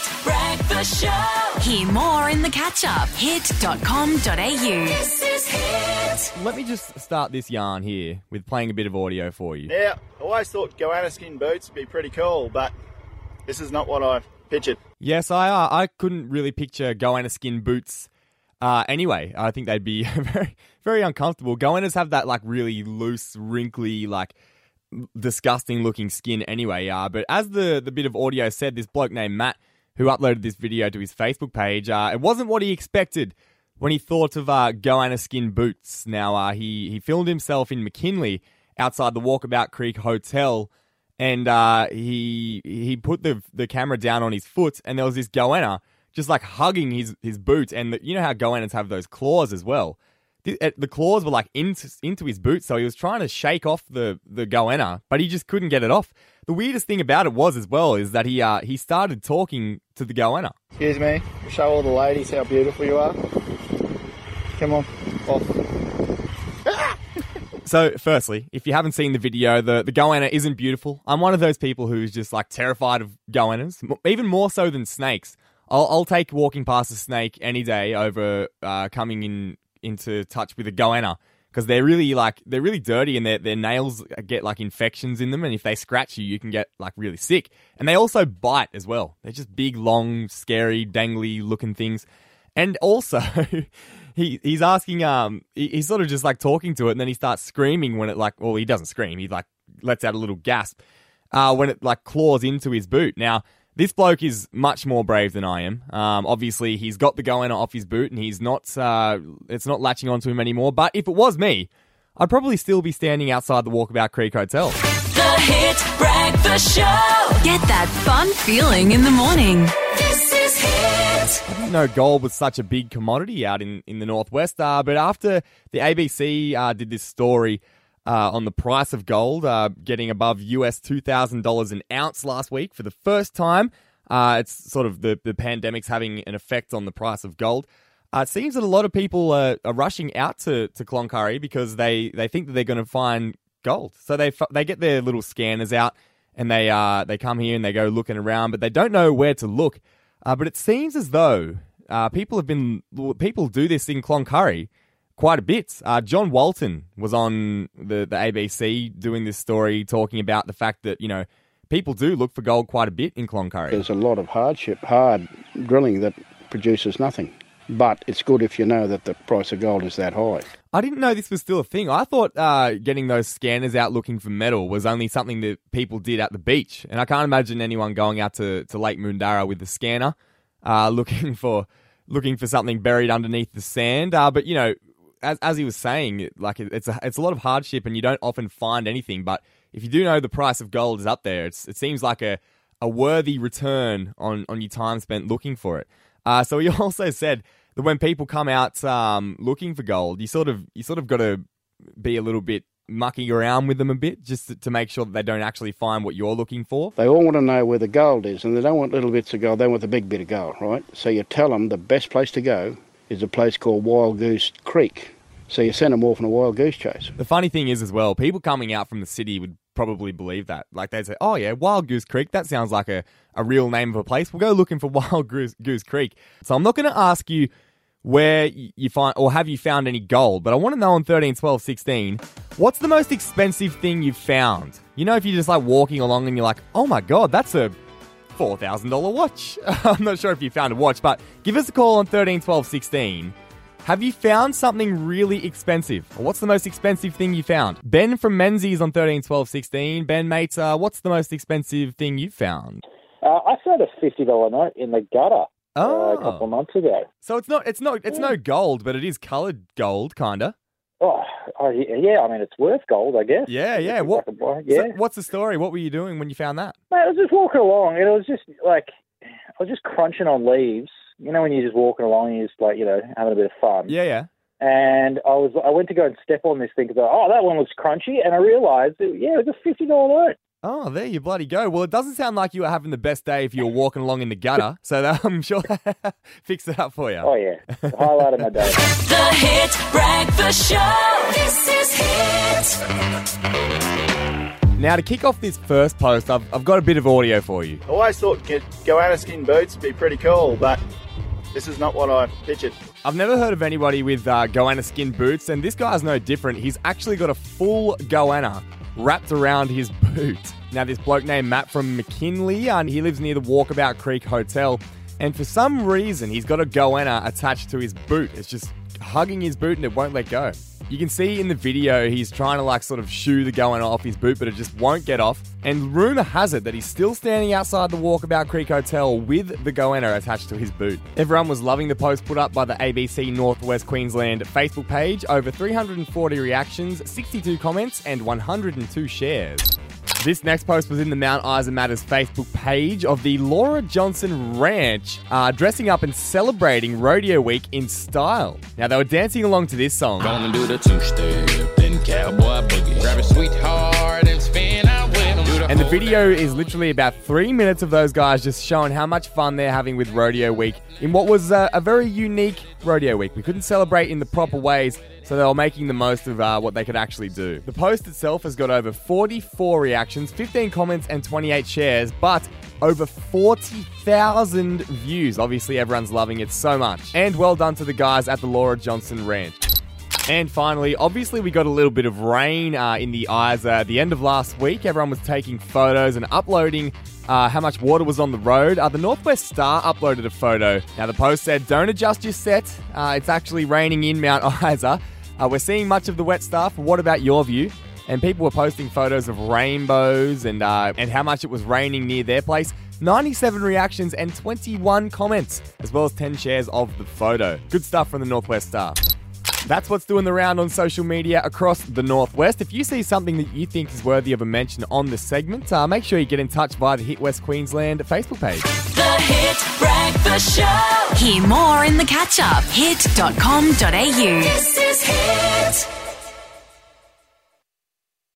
Hit Breakfast Show. Hear more in the catch up. Hit.com.au. This is Hit. Let me just start this yarn here with playing a bit of audio for you. Now, I always thought goanna skin boots would be pretty cool, but this is not what I pictured. Yes, I uh, I couldn't really picture goanna skin boots. Uh, anyway, I think they'd be very very uncomfortable. Goannas have that like really loose, wrinkly, like disgusting looking skin anyway. Uh, but as the the bit of audio said, this bloke named Matt who uploaded this video to his Facebook page, uh, it wasn't what he expected when he thought of uh, goanna skin boots. Now uh, he he filmed himself in McKinlay outside the Walkabout Creek Hotel and uh, he he put the the camera down on his foot, and there was this goanna just like hugging his his boot, and the, you know how goannas have those claws as well. The, uh, the claws were like into into his boot, so he was trying to shake off the the goanna, but he just couldn't get it off. The weirdest thing about it was as well is that he uh, he started talking to the goanna. Excuse me, show all the ladies how beautiful you are. Come on, off. So, firstly, if you haven't seen the video, the, the goanna isn't beautiful. I'm one of those people who's just like terrified of goannas, even more so than snakes. I'll, I'll take walking past a snake any day over uh, coming in into touch with a goanna because they're really like they're really dirty and their their nails get like infections in them, and if they scratch you, you can get like really sick. And they also bite as well. They're just big, long, scary, dangly looking things. And also, he he's asking um he, he's sort of just like talking to it, and then he starts screaming when it like well he doesn't scream he like lets out a little gasp uh when it like claws into his boot. Now this bloke is much more brave than I am. Um, obviously he's got the goanna off his boot, and he's not uh it's not latching onto him anymore. But if it was me, I'd probably still be standing outside the Walkabout Creek Hotel. The Hit Breakfast Show. Get that fun feeling in the morning. This is Hit. I didn't know gold was such a big commodity out in, in the Northwest. Uh, but after the ABC uh, did this story uh, on the price of gold, uh, getting above US $2,000 an ounce last week for the first time, uh, it's sort of the, the pandemic's having an effect on the price of gold. Uh, it seems that a lot of people are, are rushing out to, to Cloncurry because they, they think that they're going to find gold. So they, they get their little scanners out and they, uh, they come here and they go looking around, but they don't know where to look. Uh, but it seems as though people have been people do this in Cloncurry quite a bit. Uh, John Walton was on the the ABC doing this story, talking about the fact that you know people do look for gold quite a bit in Cloncurry. There's a lot of hardship, hard drilling that produces nothing. But it's good if you know that the price of gold is that high. I didn't know this was still a thing. I thought uh, getting those scanners out looking for metal was only something that people did at the beach, and I can't imagine anyone going out to, to Lake Moondarra with a scanner, uh, looking for looking for something buried underneath the sand. Uh, but you know, as as he was saying, like it- it's a it's a lot of hardship, and you don't often find anything. But if you do know the price of gold is up there, it's it seems like a a worthy return on on your time spent looking for it. Uh, so he also said that when people come out um, looking for gold, you sort of you sort of got to be a little bit mucking around with them a bit just to, to make sure that they don't actually find what you're looking for. They all want to know where the gold is, and they don't want little bits of gold, they want the big bit of gold, right? So you tell them the best place to go is a place called Wild Goose Creek. So you send them off on a wild goose chase. The funny thing is, as well, people coming out from the city would probably believe that. Like they'd say, "Oh yeah, Wild Goose Creek. That sounds like a, a real name of a place. We'll go looking for Wild Goose, Goose Creek." So I'm not going to ask you where you find or have you found any gold, but I want to know on 13, 12, 16, what's the most expensive thing you've found? You know, if you're just like walking along and you're like, "Oh my god, that's a four thousand dollar watch." I'm not sure if you found a watch, but give us a call on 13, 12, 16. Have you found something really expensive? Or what's the most expensive thing you found? Ben from Menzies on 13, 12, 16. Ben, mate, uh, what's the most expensive thing you found? Uh, I found a fifty dollar note in the gutter uh, Oh. a couple of months ago. So it's not, it's not, it's no gold, but it is coloured gold, kinda. Oh, oh, yeah, I mean it's worth gold, I guess. Yeah, yeah. What? I so yeah. what's the story? What were you doing when you found that? Mate, I was just walking along, and it was just like I was just crunching on leaves. You know, when you're just walking along, and you're just like, you know, having a bit of fun. Yeah, yeah. And I was, I went to go and step on this thing because, oh, that one was crunchy, and I realised, that, yeah, it was a fifty dollar note. Oh, there you bloody go. Well, it doesn't sound like you were having the best day if you were walking along in the gutter. So that, I'm sure that fixed it up for you. Oh yeah, highlight of my day. The Hit Breakfast Show. This is Hit. Now, to kick off this first post, I've, I've got a bit of audio for you. I always thought get goanna skin boots would be pretty cool, but this is not what I pictured. I've never heard of anybody with uh, goanna skin boots, and this guy's no different. He's actually got a full goanna wrapped around his boot. Now, this bloke named Matt from McKinlay, and he lives near the Walkabout Creek Hotel, and for some reason, he's got a goanna attached to his boot. It's just hugging his boot and it won't let go. You can see in the video he's trying to like sort of shoo the goanna off his boot, but it just won't get off. And rumor has it that he's still standing outside the Walkabout Creek Hotel with the goanna attached to his boot. Everyone was loving the post put up by the ABC Northwest Queensland Facebook page. Over 340 reactions, 62 comments, and 102 shares. This next post was in the Mount Isa Matters Facebook page of the Laura Johnson Ranch, uh, dressing up and celebrating Rodeo Week in style. Now, they were dancing along to this song. Gonna do the two step, then cowboy boogie. Grab a sweetheart And the video is literally about three minutes of those guys just showing how much fun they're having with Rodeo Week in what was uh, a very unique Rodeo Week. We couldn't celebrate in the proper ways, so they were making the most of uh, what they could actually do. The post itself has got over 44 reactions, 15 comments, and 28 shares, but over 40,000 views. Obviously, everyone's loving it so much. And well done to the guys at the Laura Johnson Ranch. And finally, obviously, we got a little bit of rain uh, in the eyes uh, at the end of last week. Everyone was taking photos and uploading uh, how much water was on the road. Uh, the Northwest Star uploaded a photo. Now, the post said, Don't adjust your set. Uh, it's actually raining in Mount Isa. Uh, we're seeing much of the wet stuff. What about your view? And people were posting photos of rainbows and, and how much it was raining near their place. 97 reactions and 21 comments, as well as 10 shares of the photo. Good stuff from the Northwest Star. That's what's doing the round on social media across the Northwest. If you see something that you think is worthy of a mention on this segment, uh, make sure you get in touch via the Hit West Queensland Facebook page. The Hit Breakfast Show. Hear more in the catch up. Hit.com.au. This is Hit.